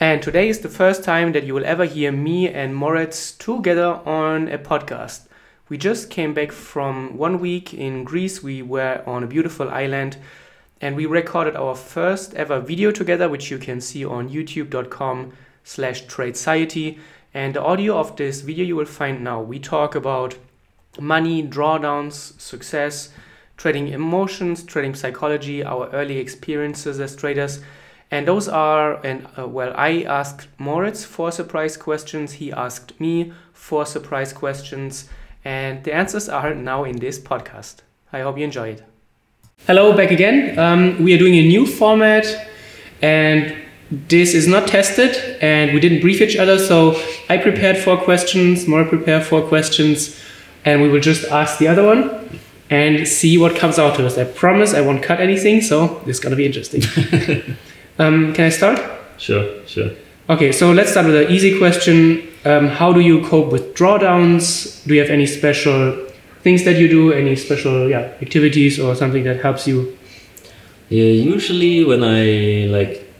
And today is the first time that you will ever hear me and Moritz together on a podcast. We just came back from one week in Greece. We were on a beautiful island and we recorded our first ever video together, which you can see on youtube.com slash tradeciety. And the audio of this video you will find now. We talk about money, drawdowns, success, trading emotions, trading psychology, our early experiences as traders. And those are, and uh, well, I asked Moritz four surprise questions. He asked me four surprise questions. And the answers are now in this podcast. I hope you enjoy it. Hello, back again. Um, we are doing a new format, and this is not tested, and we didn't brief each other. So I prepared four questions, More prepared four questions, and we will just ask the other one and see what comes out to us. I promise I won't cut anything, so it's gonna be interesting. um, can I start? Sure, sure. Okay, so let's start with an easy question. Um, how do you cope with drawdowns? Do you have any special things that you do, any special yeah activities or something that helps you? Yeah, usually when I like,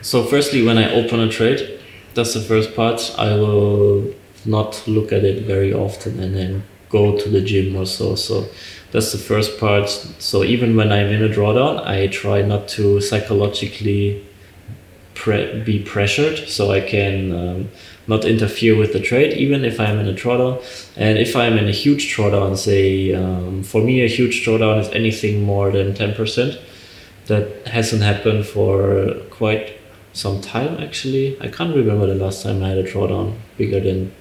so firstly when I open a trade, that's the first part. I will not look at it very often and then go to the gym or so. So that's the first part. So even when I'm in a drawdown, I try not to psychologically pre- be pressured, so I can. Um, not interfere with the trade, even if I'm in a drawdown. And if I'm in a huge drawdown, say, um, for me, a huge drawdown is anything more than 10%. That hasn't happened for quite some time, actually. I can't remember the last time I had a drawdown bigger than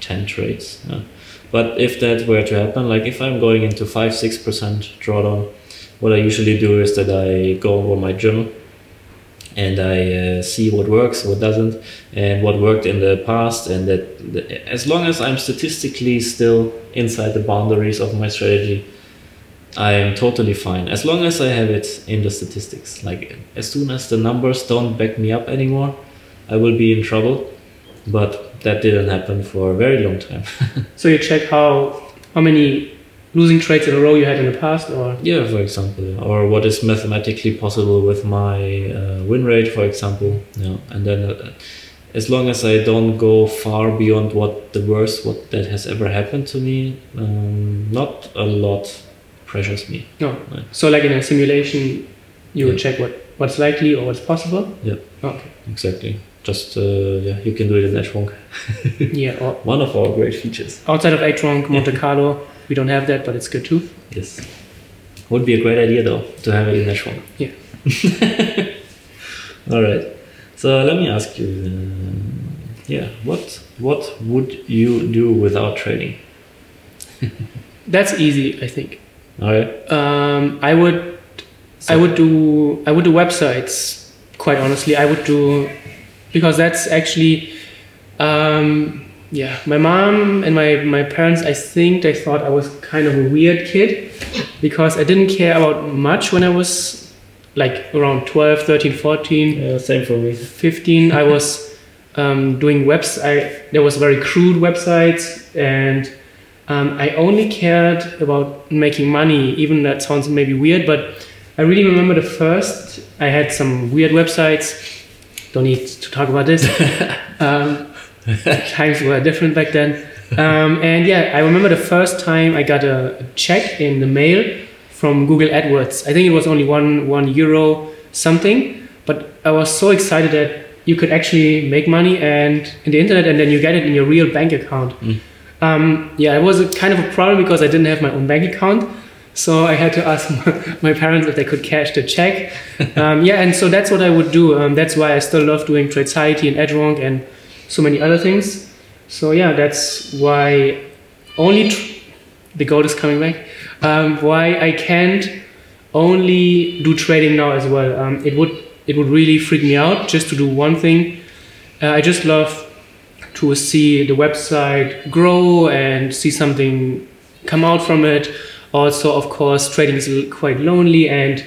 10 trades. Yeah. But if that were to happen, like if I'm going into 5 6% drawdown, what I usually do is that I go over my journal and I uh, see what works, what doesn't, and what worked in the past. And that, that, as long as I'm statistically still inside the boundaries of my strategy, I am totally fine. As long as I have it in the statistics. Like as soon as the numbers don't back me up anymore, I will be in trouble. But that didn't happen for a very long time. so you check how how many losing trades in a row you had in the past or? Yeah for example or what is mathematically possible with my uh, win rate for example yeah and then uh, as long as i don't go far beyond what the worst what that has ever happened to me um, not a lot pressures me. No. Right. so like in a simulation you yeah. would check what what's likely or what's possible? Yeah. Okay. Exactly just uh, yeah you can do it in Edgewonk yeah one of our great features outside of Edgewonk Monte Carlo we don't have that, but it's good too. Yes. Would be a great idea though to have it in Nashville. Yeah. All right. So let me ask you. Uh, yeah. What What would you do without trading? That's easy, I think. All right. Um, I would. So I would do. I would do websites. Quite honestly, I would do because that's actually. Um, yeah, my mom and my, my parents, I think they thought I was kind of a weird kid because I didn't care about much when I was like around 12, 13, 14. Yeah, same for me. 15, I was um, doing webs. I, there was very crude websites and um, I only cared about making money, even that sounds maybe weird, but I really remember the first, I had some weird websites. Don't need to talk about this. um, times were different back then. Um, and yeah, I remember the first time I got a check in the mail from Google AdWords. I think it was only one one euro something, but I was so excited that you could actually make money and in the internet, and then you get it in your real bank account. Mm. Um, yeah, it was a kind of a problem because I didn't have my own bank account. So I had to ask my parents if they could cash the check. Um, yeah, and so that's what I would do. Um, that's why I still love doing Tradeciety and Edgewonk and so many other things. So yeah, that's why only tr- the gold is coming back. Um, why I can't only do trading now as well. Um, it would it would really freak me out just to do one thing. Uh, I just love to see the website grow and see something come out from it. Also, of course, trading is quite lonely and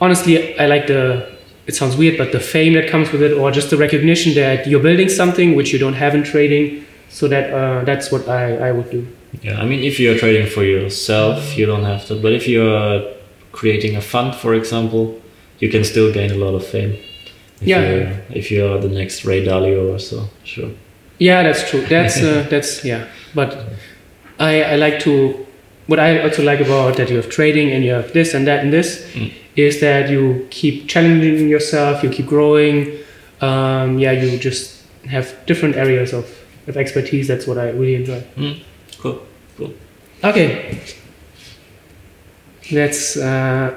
honestly, I like the it sounds weird, but the fame that comes with it, or just the recognition that you're building something which you don't have in trading. So that uh, that's what I, I would do. Yeah, I mean, if you're trading for yourself, you don't have to. But if you're creating a fund, for example, you can still gain a lot of fame. If Yeah. You're, if you are the next Ray Dalio or so, sure. Yeah, that's true. That's uh, that's yeah. But I I like to. What I also like about that you have trading and you have this and that and this Mm. is that you keep challenging yourself, you keep growing. Um, yeah, you just have different areas of, of expertise. That's what I really enjoy. Cool. cool. Okay. That's uh,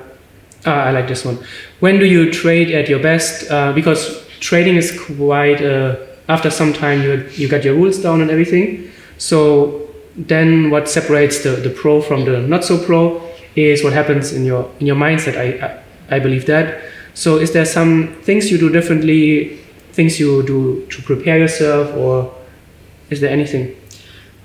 ah, I like this one. When do you trade at your best? Uh, because trading is quite uh, after some time you you got your rules down and everything. So then what separates the, the pro from the not so pro is what happens in your in your mindset. I, I I believe that. So is there some things you do differently? Things you do to prepare yourself, or is there anything?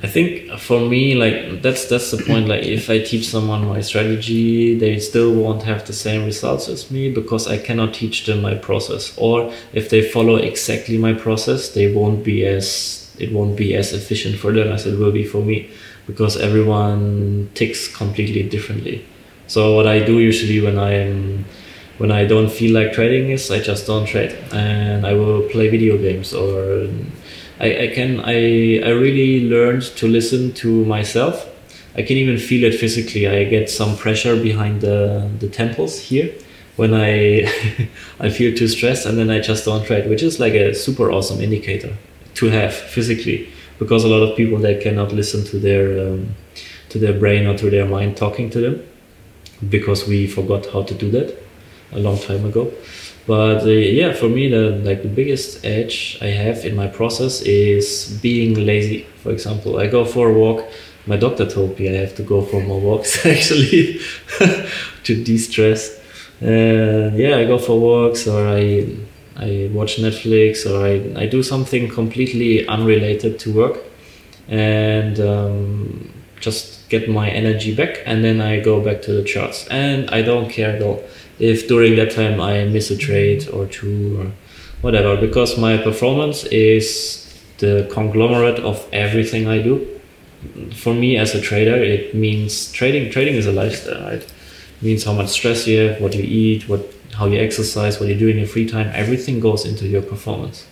I think for me, like that's that's the point. Like if I teach someone my strategy, they still won't have the same results as me because I cannot teach them my process. Or if they follow exactly my process, they won't be as it won't be as efficient for them as it will be for me because everyone ticks completely differently. So what I do usually when I am when I don't feel like trading is I just don't trade and I will play video games or I, I can I, I really learned to listen to myself. I can even feel it physically. I get some pressure behind the, the temples here when I I feel too stressed and then I just don't trade, which is like a super awesome indicator to have physically because a lot of people they cannot listen to their um, to their brain or to their mind talking to them because we forgot how to do that a long time ago. But uh, yeah for me the like the biggest edge i have in my process is being lazy. For example i go for a walk. My doctor told me i have to go for more walks actually to de-stress. Uh, yeah i go for walks or i i watch netflix or i, I do something completely unrelated to work and um, just get my energy back and then i go back to the charts and i don't care all if during that time I miss a trade or two or whatever, because my performance is the conglomerate of everything I do. For me as a trader, it means trading. Trading is a lifestyle, right? It means how much stress you have, what you eat, what how you exercise, what you do in your free time. Everything goes into your performance.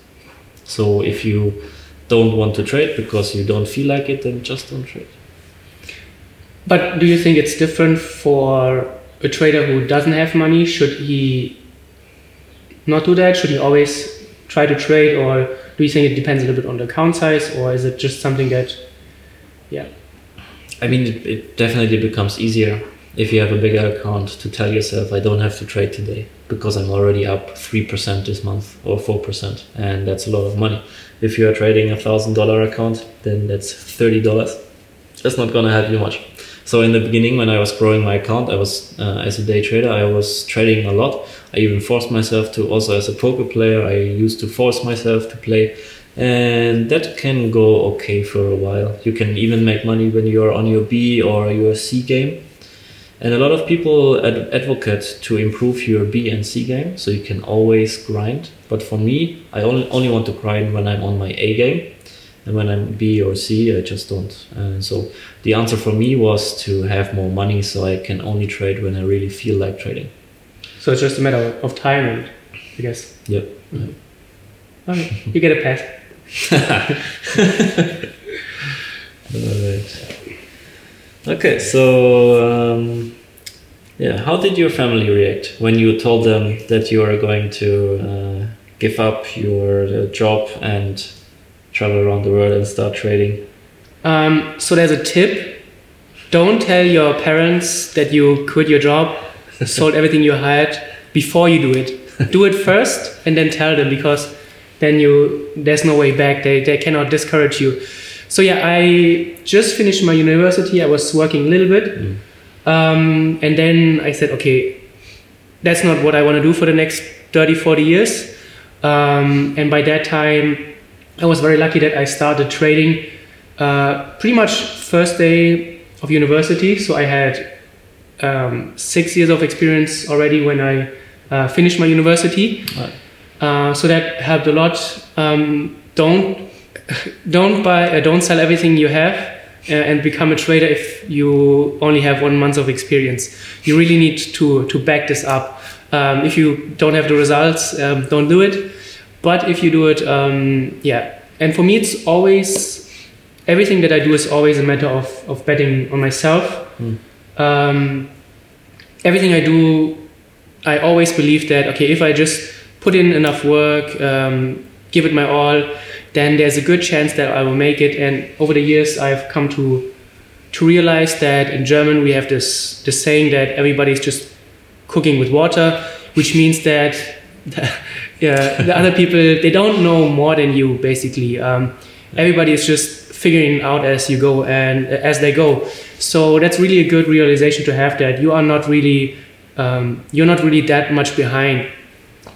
So if you don't want to trade because you don't feel like it, then just don't trade. But do you think it's different for a trader who doesn't have money? Should he not do that? Should he always try to trade, or do you think it depends a little bit on the account size, or is it just something that, yeah? I mean, it, it definitely becomes easier if you have a bigger account to tell yourself, I don't have to trade today because I'm already up 3% this month or 4%, and that's a lot of money. If you are trading a thousand dollar account, then that's $30. That's not gonna help you much. So in the beginning, when I was growing my account, I was uh, as a day trader, I was trading a lot. I even forced myself to also as a poker player. I used to force myself to play, and that can go okay for a while. You can even make money when you are on your B or your C game. And a lot of people ad- advocate to improve your B and C game, so you can always grind. But for me, I only only want to grind when I'm on my A game and when I'm B or C, I just don't. And so the answer for me was to have more money so I can only trade when I really feel like trading. So it's just a matter of time, and I guess. Yep. Okay, you get a pass. Alright. Okay, so um, yeah, how did your family react when you told them that you are going to uh, give up your uh, job and travel around the world and start trading? Um, so there's a tip: don't tell your parents that you quit your job, sold everything you had before you do it. Do it first, and then tell them because then you there's no way back. They they cannot discourage you. So yeah, I just finished my university. I was working a little bit, Mm. um, and then I said, okay, that's not what I want to do for the next 30, 40 years. Um, and by that time, I was very lucky that I started trading uh, pretty much first day of university. So I had um, six years of experience already when I uh, finished my university. Right. Uh, so that helped a lot. Um, don't don't buy, uh, don't sell everything you have uh, and become a trader if you only have one month of experience. You really need to to back this up. Um, if you don't have the results, um, don't do it. But if you do it, um, yeah. And for me, it's always everything that I do is always a matter of, of betting on myself. Mm. Um, everything I do, I always believe that okay, if I just put in enough work, um, give it my all, then there's a good chance that I will make it. And over the years, I've come to to realize that in German we have this this saying that everybody's just cooking with water, which means that the, yeah, the other people they don't know more than you basically. Um, everybody is just figuring out as you go and as they go. So that's really a good realization to have that you are not really um, you're not really that much behind.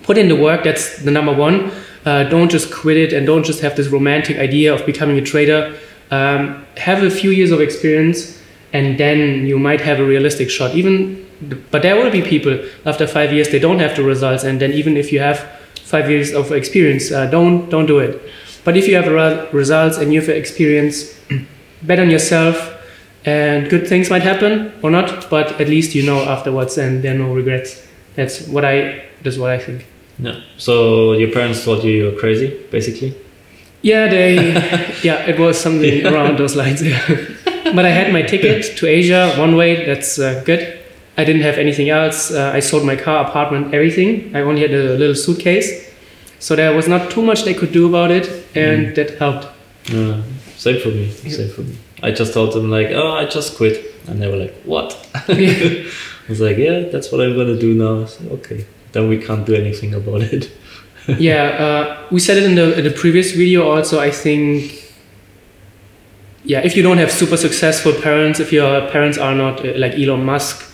Put in the work. That's the number one. Uh, don't just quit it and don't just have this romantic idea of becoming a trader. Um, have a few years of experience, and then you might have a realistic shot. Even, but there will be people after five years they don't have the results, and then even if you have five years of experience, uh, don't don't do it. But if you have re- results and you have experience, bet on yourself, and good things might happen or not. But at least you know afterwards, and there are no regrets. That's what I. That's what I think. Yeah. So your parents thought you were crazy, basically. Yeah, they. yeah, it was something around those lines. Yeah. but I had my ticket to Asia one way. That's uh, good. I didn't have anything else. Uh, I sold my car, apartment, everything. I only had a little suitcase, so there was not too much they could do about it, and Mm. that helped. Uh, same for me. Same for me. I just told them like, oh, I just quit, and they were like, what? I was like, yeah, that's what I'm gonna do now. Said, okay, then we can't do anything about it. yeah, uh, we said it in the, in the previous video also. I think, yeah, if you don't have super successful parents, if your parents are not uh, like Elon Musk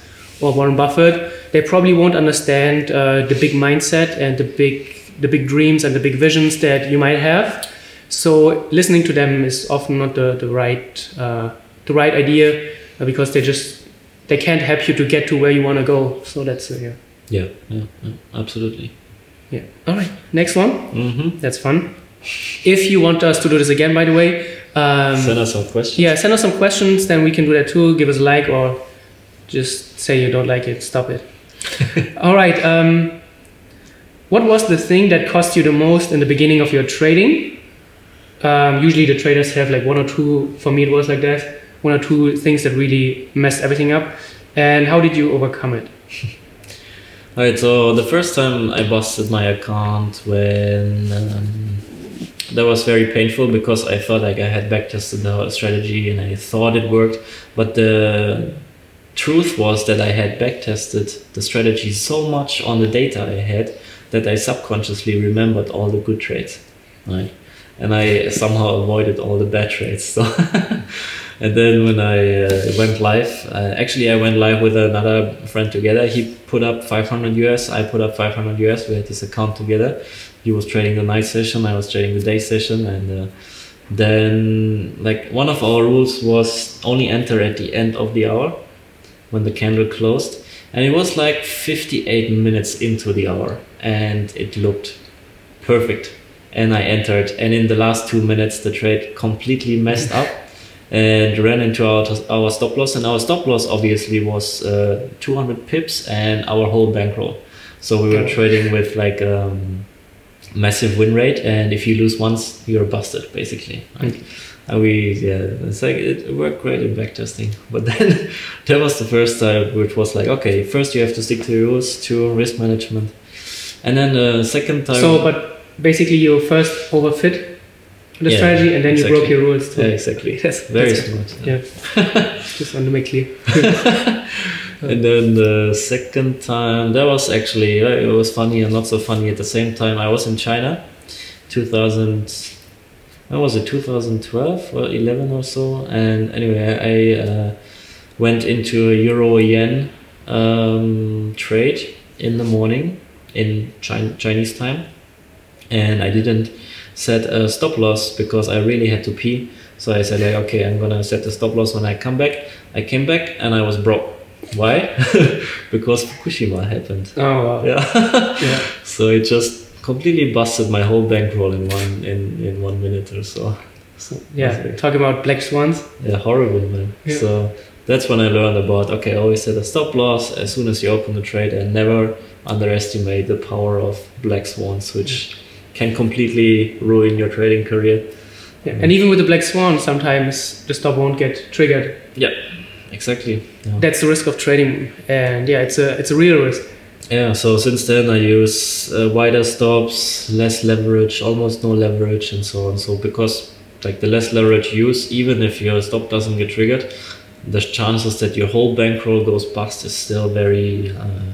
or Warren Buffett, they probably won't understand uh, the big mindset and the big the big dreams and the big visions that you might have. So listening to them is often not the the right uh, the right idea uh, because they just they can't help you to get to where you want to go. So that's uh, yeah. Yeah, yeah, yeah absolutely. Yeah. All right. Next one. Mm-hmm. That's fun. If you want us to do this again, by the way, um, Send us some questions. yeah, send us some questions. Then we can do that too. Give us a like or just say you don't like it. Stop it. All right. Um, what was the thing that cost you the most in the beginning of your trading? Um, usually the traders have like one or two. For me, it was like that. One or two things that really messed everything up. And how did you overcome it? Alright, so the first time I busted my account when um, that was very painful because I felt like I had backtested the strategy and I thought it worked, but the truth was that I had backtested the strategy so much on the data I had that I subconsciously remembered all the good trades, right? And I somehow avoided all the bad trades. So, and then when I uh, went live, uh, actually I went live with another friend together. He put up 500 US, I put up 500 US. We had this account together. He was trading the night session, I was trading the day session, and uh, then like one of our rules was only enter at the end of the hour when the candle closed and it was like 58 minutes into the hour and it looked perfect and i entered and in the last two minutes the trade completely messed up and ran into our, our stop loss and our stop loss obviously was uh, 200 pips and our whole bankroll. So we were trading with like um, massive win rate and if you lose once you're busted basically. Right? and we yeah it's like it worked great in backtesting but then that was the first time which was like okay first you have to stick to the rules to risk management. And then the second time So, but basically, you first overfit the Yeah, strategy, and then you broke your rules. Too. yeah exactly That's very smart Yeah. Just want to make clear. and then the second time that was actually uh, it was funny and not so funny at the same time i was in china 2000 when was it 2012 or 11 or so and anyway i uh, went into a euro yen um, trade in the morning in Chin- chinese time and i didn't set a stop loss because i really had to pee so i said like okay i'm gonna set the stop loss when i come back i came back and i was broke why because fukushima happened Oh wow. yeah Yeah. so it just completely busted my whole bankroll in one in, in one minute or so So, yeah. Talk about black swans. yeah horrible man Yeah. so that's when I learned about okay, always set a stop loss as soon as you open the trade and never underestimate the power of black swans, which can completely ruin your trading career. Yeah. And even with the black swan, sometimes the stop won't get triggered. Yeah, exactly. Yeah. That's the risk of trading, and yeah, it's a it's a real risk. Yeah, so since then I use uh, wider stops, less leverage, almost no leverage, and so on. So because like the less leverage you use, even if your stop doesn't get triggered, the chances that your whole bankroll goes bust is still very uh,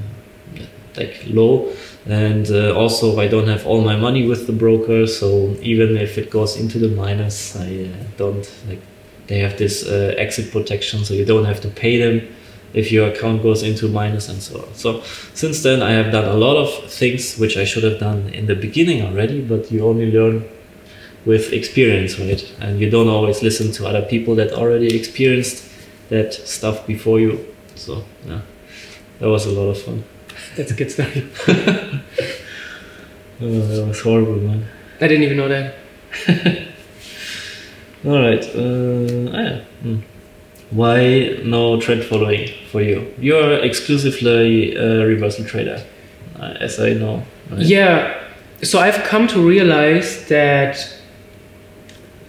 like low. And uh, also, I don't have all my money with the broker, so even if it goes into the minus, I uh, don't like. They have this uh, exit protection, so you don't have to pay them if your account goes into minus and so on. So since then, I have done a lot of things which I should have done in the beginning already, but you only learn with experience, right? And you don't always listen to other people that already experienced that stuff before you. So yeah, that was a lot of fun. That's a good story. oh, that was horrible, man. I didn't even know that. All right. Uh, ah, yeah. Hmm. Why no trend following for you? You're exclusively a reversal trader, uh, as I know. Right? Yeah. So I've come to realize that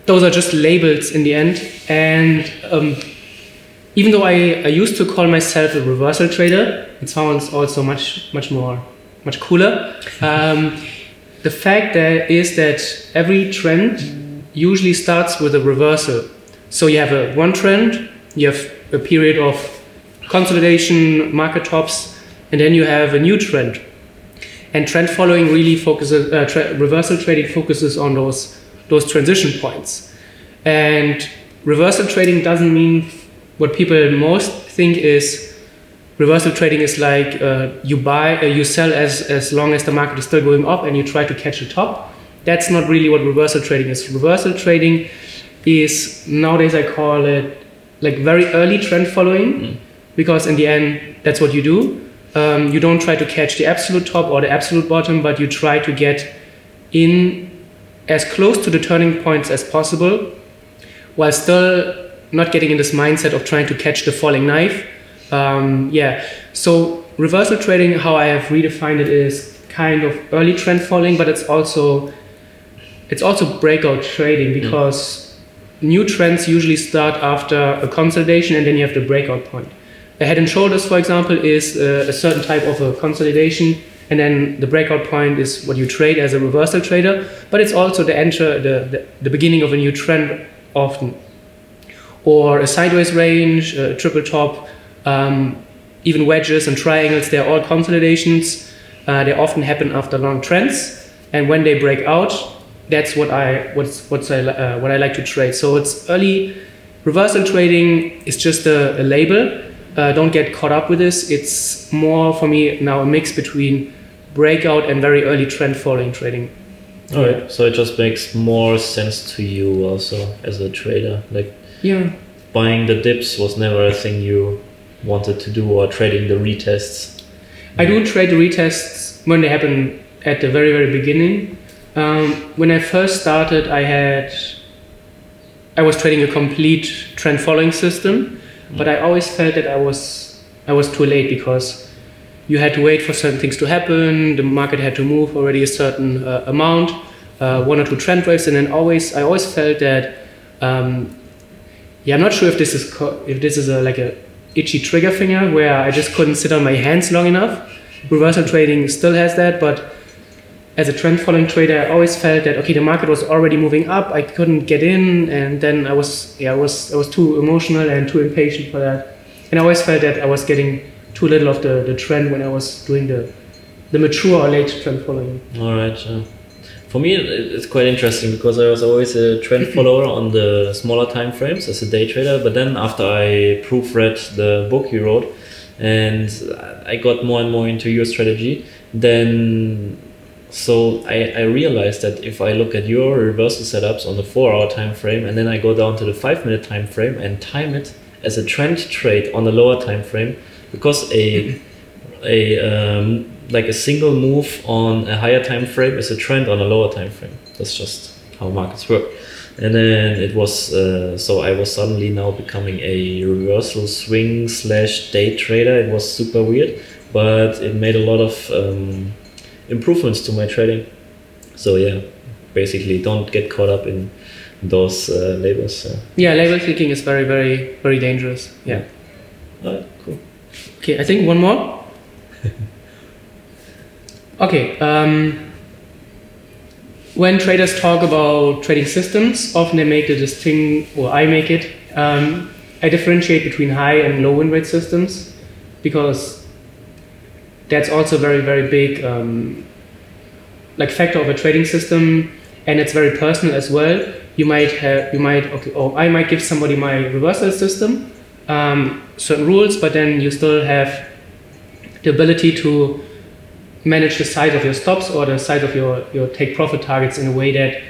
those are just labels in the end. And um, even though I, I used to call myself a reversal trader, it sounds also much much more much cooler. Um, the fact that is that every trend usually starts with a reversal. So you have a one trend, you have a period of consolidation, market tops, and then you have a new trend. And trend following really focuses, uh, tra- reversal trading focuses on those those transition points. And reversal trading doesn't mean what people most think is reversal trading is like uh, you buy, uh, you sell as as long as the market is still going up, and you try to catch the top. That's not really what reversal trading is. Reversal trading is nowadays I call it like very early trend following mm. because in the end that's what you do um, you don't try to catch the absolute top or the absolute bottom but you try to get in as close to the turning points as possible while still not getting in this mindset of trying to catch the falling knife um, yeah so reversal trading how i have redefined it is kind of early trend following but it's also it's also breakout trading mm. because mm new trends usually start after a consolidation and then you have the breakout point. A head and shoulders, for example, is a, a certain type of a consolidation, and then the breakout point is what you trade as a reversal trader, but it's also the enter the, the, the beginning of a new trend often. Or a sideways range, a triple top, um, even wedges and triangles, they're all consolidations. Uh, they often happen after long trends, and when they break out, that's what I what's what's I uh, what I like to trade. So it's early reversal trading is just a, a label. Uh, don't get caught up with this. It's more for me now a mix between breakout and very early trend following trading. All right. So it just makes more sense to you also as a trader. Like yeah, buying the dips was never a thing you wanted to do, or trading the retests. I do trade the retests when they happen at the very very beginning um, when I first started, I had I was trading a complete trend following system, but I always felt that I was I was too late because you had to wait for certain things to happen. The market had to move already a certain uh, amount, uh, one or two trend waves, and then always I always felt that. Um, yeah, I'm not sure if this is if this is a, like a itchy trigger finger where I just couldn't sit on my hands long enough. Reversal trading still has that, but as a trend following trader, I always felt that okay, the market was already moving up. I couldn't get in, and then I was yeah, I was I was too emotional and too impatient for that. And I always felt that I was getting too little of the, the trend when I was doing the the mature or late trend following. All right. Uh, for me, it's quite interesting because I was always a trend follower on the smaller time frames as a day trader. But then after I proofread the book you wrote, and I got more and more into your strategy, then so I, I realized that if I look at your reversal setups on the four hour time frame and then I go down to the five minute time frame and time it as a trend trade on the lower time frame, because a a um, like a single move on a higher time frame is a trend on a lower time frame. That's just how markets work. And then it was uh, so I was suddenly now becoming a reversal swing slash day trader. It was super weird, but it made a lot of um, improvements to my trading. So yeah, basically don't get caught up in those uh, labels. So. Yeah, label clicking is very, very, very dangerous. Yeah. Alright, cool. Okay, I think one more. okay. Um, when traders talk about trading systems, often they make the distinct, or I make it. Um, I differentiate between high and low win rate systems because that's also very, very big, um, like factor of a trading system, and it's very personal as well. You might have, you might, okay, or I might give somebody my reversal system, um, certain rules, but then you still have the ability to manage the size of your stops or the size of your, your take profit targets in a way that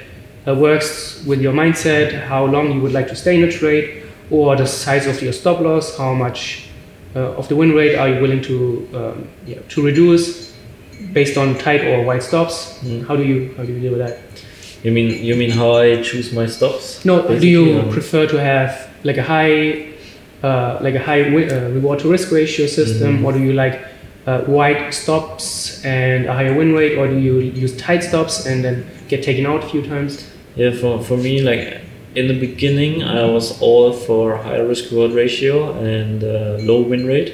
uh, works with your mindset, how long you would like to stay in a trade, or the size of your stop loss, how much uh, of the win rate are you willing to um, yeah, to reduce based on tight or wide stops. Mm. How do you how do you deal with that? You mean you mean how I choose my stops? No, do you um, prefer to have like a high, uh, like a high wi- uh, reward to risk ratio system, Mhm. or do you like uh, wide stops and a higher win rate, or do you use tight stops and then get taken out a few times? Yeah, for, for me, like in the beginning, I was all for high risk reward ratio and uh, low win rate.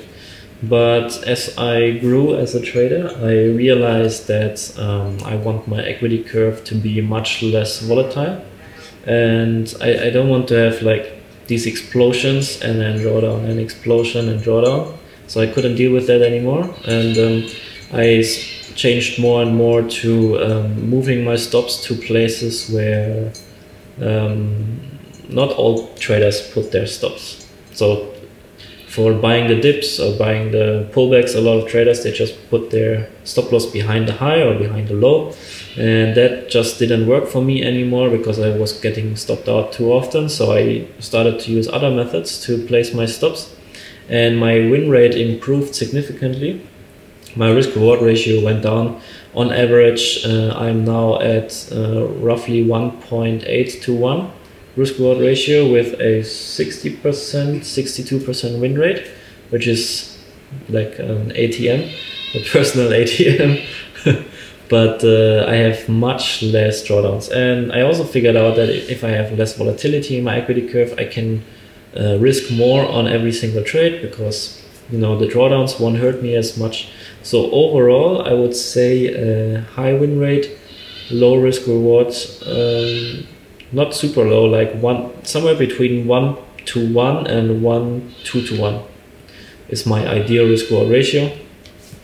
But as I grew as a trader, I realized that um, I want my equity curve to be much less volatile. And I, I don't want to have like these explosions and then drawdown and explosion and drawdown. So I couldn't deal with that anymore. And um, I changed more and more to um, moving my stops to places where um, not all traders put their stops. So for buying the dips or buying the pullbacks, a lot of traders they just put their stop loss behind the high or behind the low, and that just didn't work for me anymore because I was getting stopped out too often. So I started to use other methods to place my stops, and my win rate improved significantly. My risk reward ratio went down. On average, uh, I'm now at uh, roughly 1.8 to 1 risk reward ratio with a 60%, 62% win rate, which is like an ATM, a personal ATM. but uh, I have much less drawdowns. And I also figured out that if I have less volatility in my equity curve, I can uh, risk more on every single trade because you know the drawdowns won't hurt me as much. So overall, I would say a high win rate, low risk rewards, Um, not super low, like one somewhere between one to one and one two to one is my ideal risk reward ratio,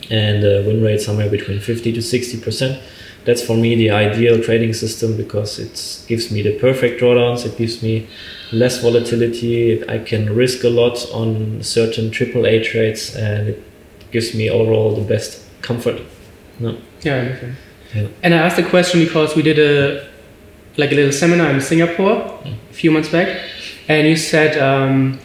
and uh, win rate somewhere between fifty to sixty percent. That's for me the ideal trading system because it gives me the perfect drawdowns. It gives me less volatility. I can risk a lot on certain AAA trades, and it gives me overall the best comfort. No. Yeah, understand. Yeah. And I asked the question because we did a like a little seminar in Singapore Mm. a few months back, and you said um,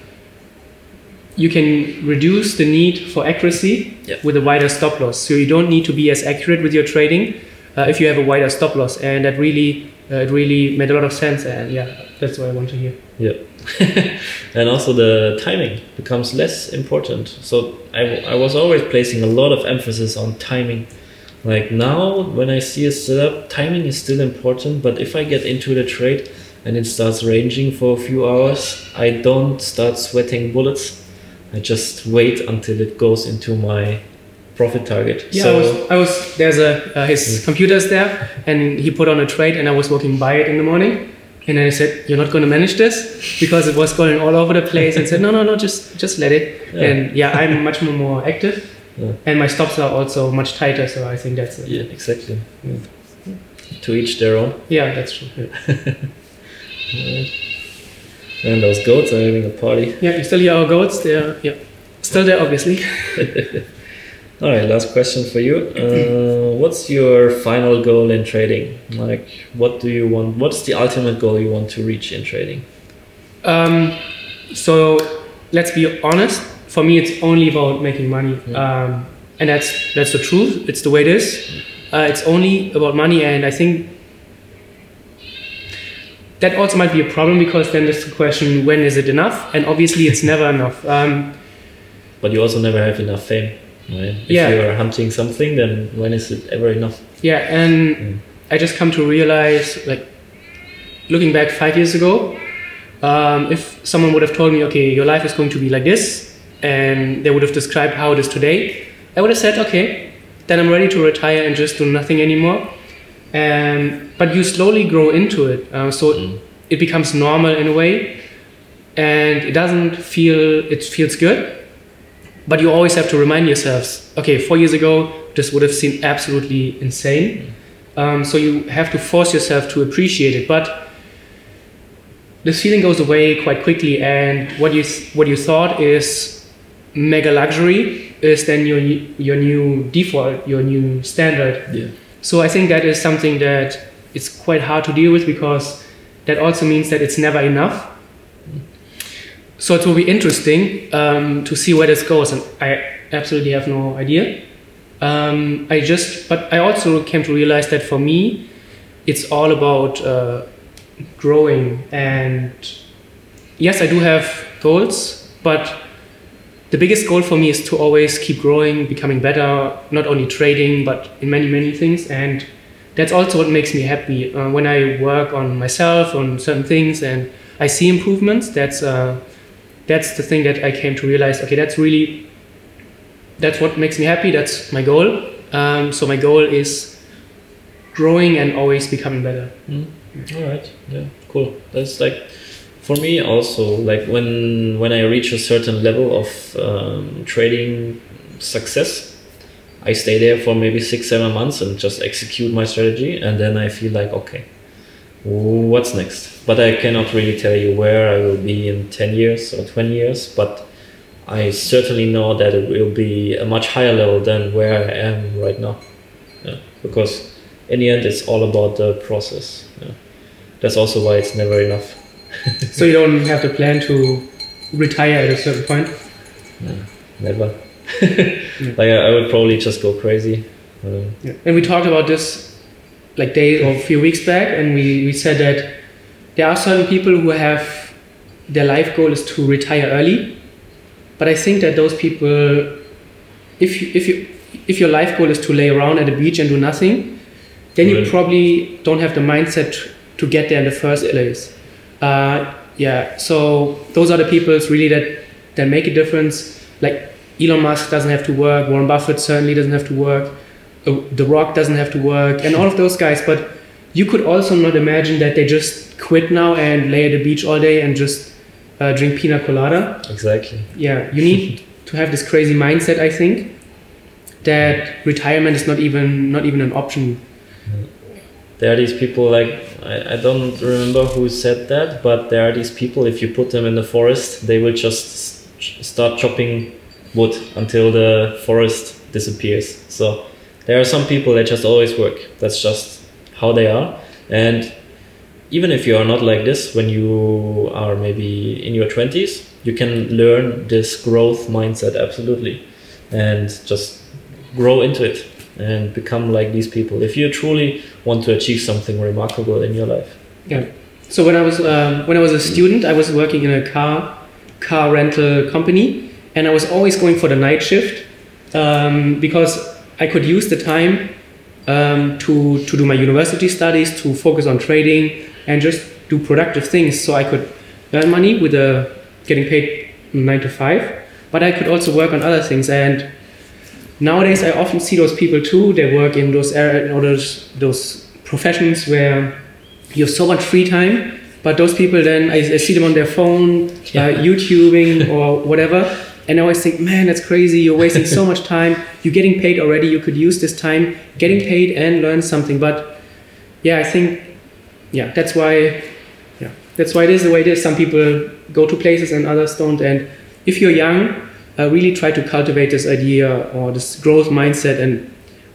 you can reduce the need for accuracy Yeah. with a wider stop loss. So you don't need to be as accurate with your trading uh, if you have a wider stop loss, and that really uh, it really made a lot of sense. And yeah, that's what I want to hear. Yeah. and also the timing becomes less important. So I, I was always placing a lot of emphasis on timing. Like now, when I see a setup, timing is still important, but if I get into the trade and it starts ranging for a few hours, I don't start sweating bullets. I just wait until it goes into my profit target. Yeah, so I was, I was there's a uh, his computer's there, and he put on a trade, and I was walking by it in the morning, and I said, "You're not going to manage this," because it was going all over the place, and said, "No, no, no, just just let it." Yeah. And yeah, I'm much more, more active, Yeah. and my stops are also much tighter, so I think that's it. yeah, exactly. To each their own. yeah, that's true. Yeah. And those goats are having a party. yeah, you still hear our goats? They're yeah, still there, obviously. All right, last question for you. Uh, what's your final goal in trading? Like, what do you want? What's the ultimate goal you want to reach in trading? Um, so let's be honest. For me, it's only about making money, um, and that's that's the truth. It's the way it is. Uh, it's only about money, and I think that also might be a problem because then there's the question when is it enough and obviously it's never enough um, but you also never have enough fame right if Yeah. you're hunting something then when is it ever enough yeah and Mm. i just come to realize like looking back five years ago um, if someone would have told me okay your life is going to be like this and they would have described how it is today i would have said okay then i'm ready to retire and just do nothing anymore and but you slowly grow into it uh, so Mm. it becomes normal in a way and it doesn't feel it feels good but you always have to remind yourselves okay four years ago this would have seemed absolutely insane. Um, so you have to force yourself to appreciate it. But this feeling goes away quite quickly and what you what you thought is mega luxury is then your your new default your new standard. Yeah. So I think that is something that it's quite hard to deal with because that also means that it's never enough. So it will be interesting um, to see where this goes, and I absolutely have no idea. Um, I just, but I also came to realize that for me, it's all about uh, growing. And yes, I do have goals, but the biggest goal for me is to always keep growing, becoming better, not only trading, but in many, many things. And that's also what makes me happy. Uh, when I work on myself, on certain things, and I see improvements, that's, uh, that's the thing that I came to realize, okay, that's really, that's what makes me happy. That's my goal. Um, so my goal is growing and always becoming better. Mm. All right. Yeah. Cool. That's like for me also like when when I reach a certain level of um, trading success, I stay there for maybe six seven months and just execute my strategy, and then I feel like okay, what's next? But I cannot really tell you where I will be in ten years or twenty years, but. I certainly know that it will be a much higher level than where I am right now. Yeah, because in the end, it's all about the process. Yeah. That's also why it's never enough. so you don't have the plan to retire at a certain point. No, Never. like I, I would probably just go crazy. Um, Yeah. And we talked about this like days or a few weeks back, and we, we said that there are certain people who have their life goal is to retire early. But I think that those people, if you, if you if your life goal is to lay around at the beach and do nothing, then you probably don't have the mindset to get there in the first place. Uh, yeah. So those are the people really that that make a difference. Like Elon Musk doesn't have to work. Warren Buffett certainly doesn't have to work. Uh, The Rock doesn't have to work, and all of those guys. But you could also not imagine that they just quit now and lay at the beach all day and just uh, drink pina colada. exactly. Yeah, you need to have this crazy mindset. I think that retirement is not even not even an option. There are these people like I, I don't remember who said that, but there are these people. If you put them in the forest, they will just ch- start chopping wood until the forest disappears. So there are some people that just always work. That's just how they are. And even if you are not like this, when you are maybe in your twenties, you can learn this growth mindset absolutely, and just grow into it and become like these people. If you truly want to achieve something remarkable in your life. Yeah. So when I was um, when I was a student, I was working in a car car rental company, and I was always going for the night shift um, because I could use the time um, to to do my university studies, to focus on trading, and just do productive things. So I could earn money with a getting paid nine to five, but I could also work on other things. And nowadays, I often see those people too. They work in those in those those professions where you have so much free time but those people then i, I see them on their phone Yeah. uh, youtubing or whatever and i always think man that's crazy. You're wasting so much time. You're getting paid already. You could use this time getting paid and learn something. But yeah i think yeah that's why yeah that's why it is the way it is. Some people go to places and others don't. And if you're young uh, really try to cultivate this idea or this growth mindset and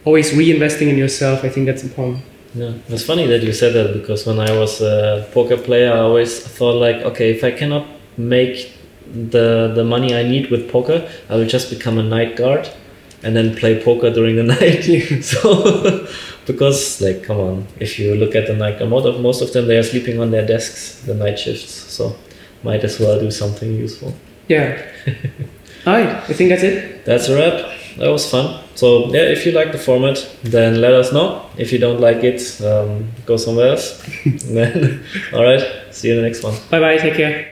always reinvesting in yourself. I think that's important. Yeah, it's funny that you said that because when I was a poker player, I always thought like, okay, if I cannot make the the money I need with poker, I will just become a night guard and then play poker during the night. so because like come on, if you look at the night, most of most of them they are sleeping on their desks, the night shifts. So might as well do something useful. Yeah. All right. I think that's it. That's a wrap. That was fun. So yeah, if you like the format, then let us know. If you don't like it, um, go somewhere else. then all right. See you in the next one. Bye bye. Take care.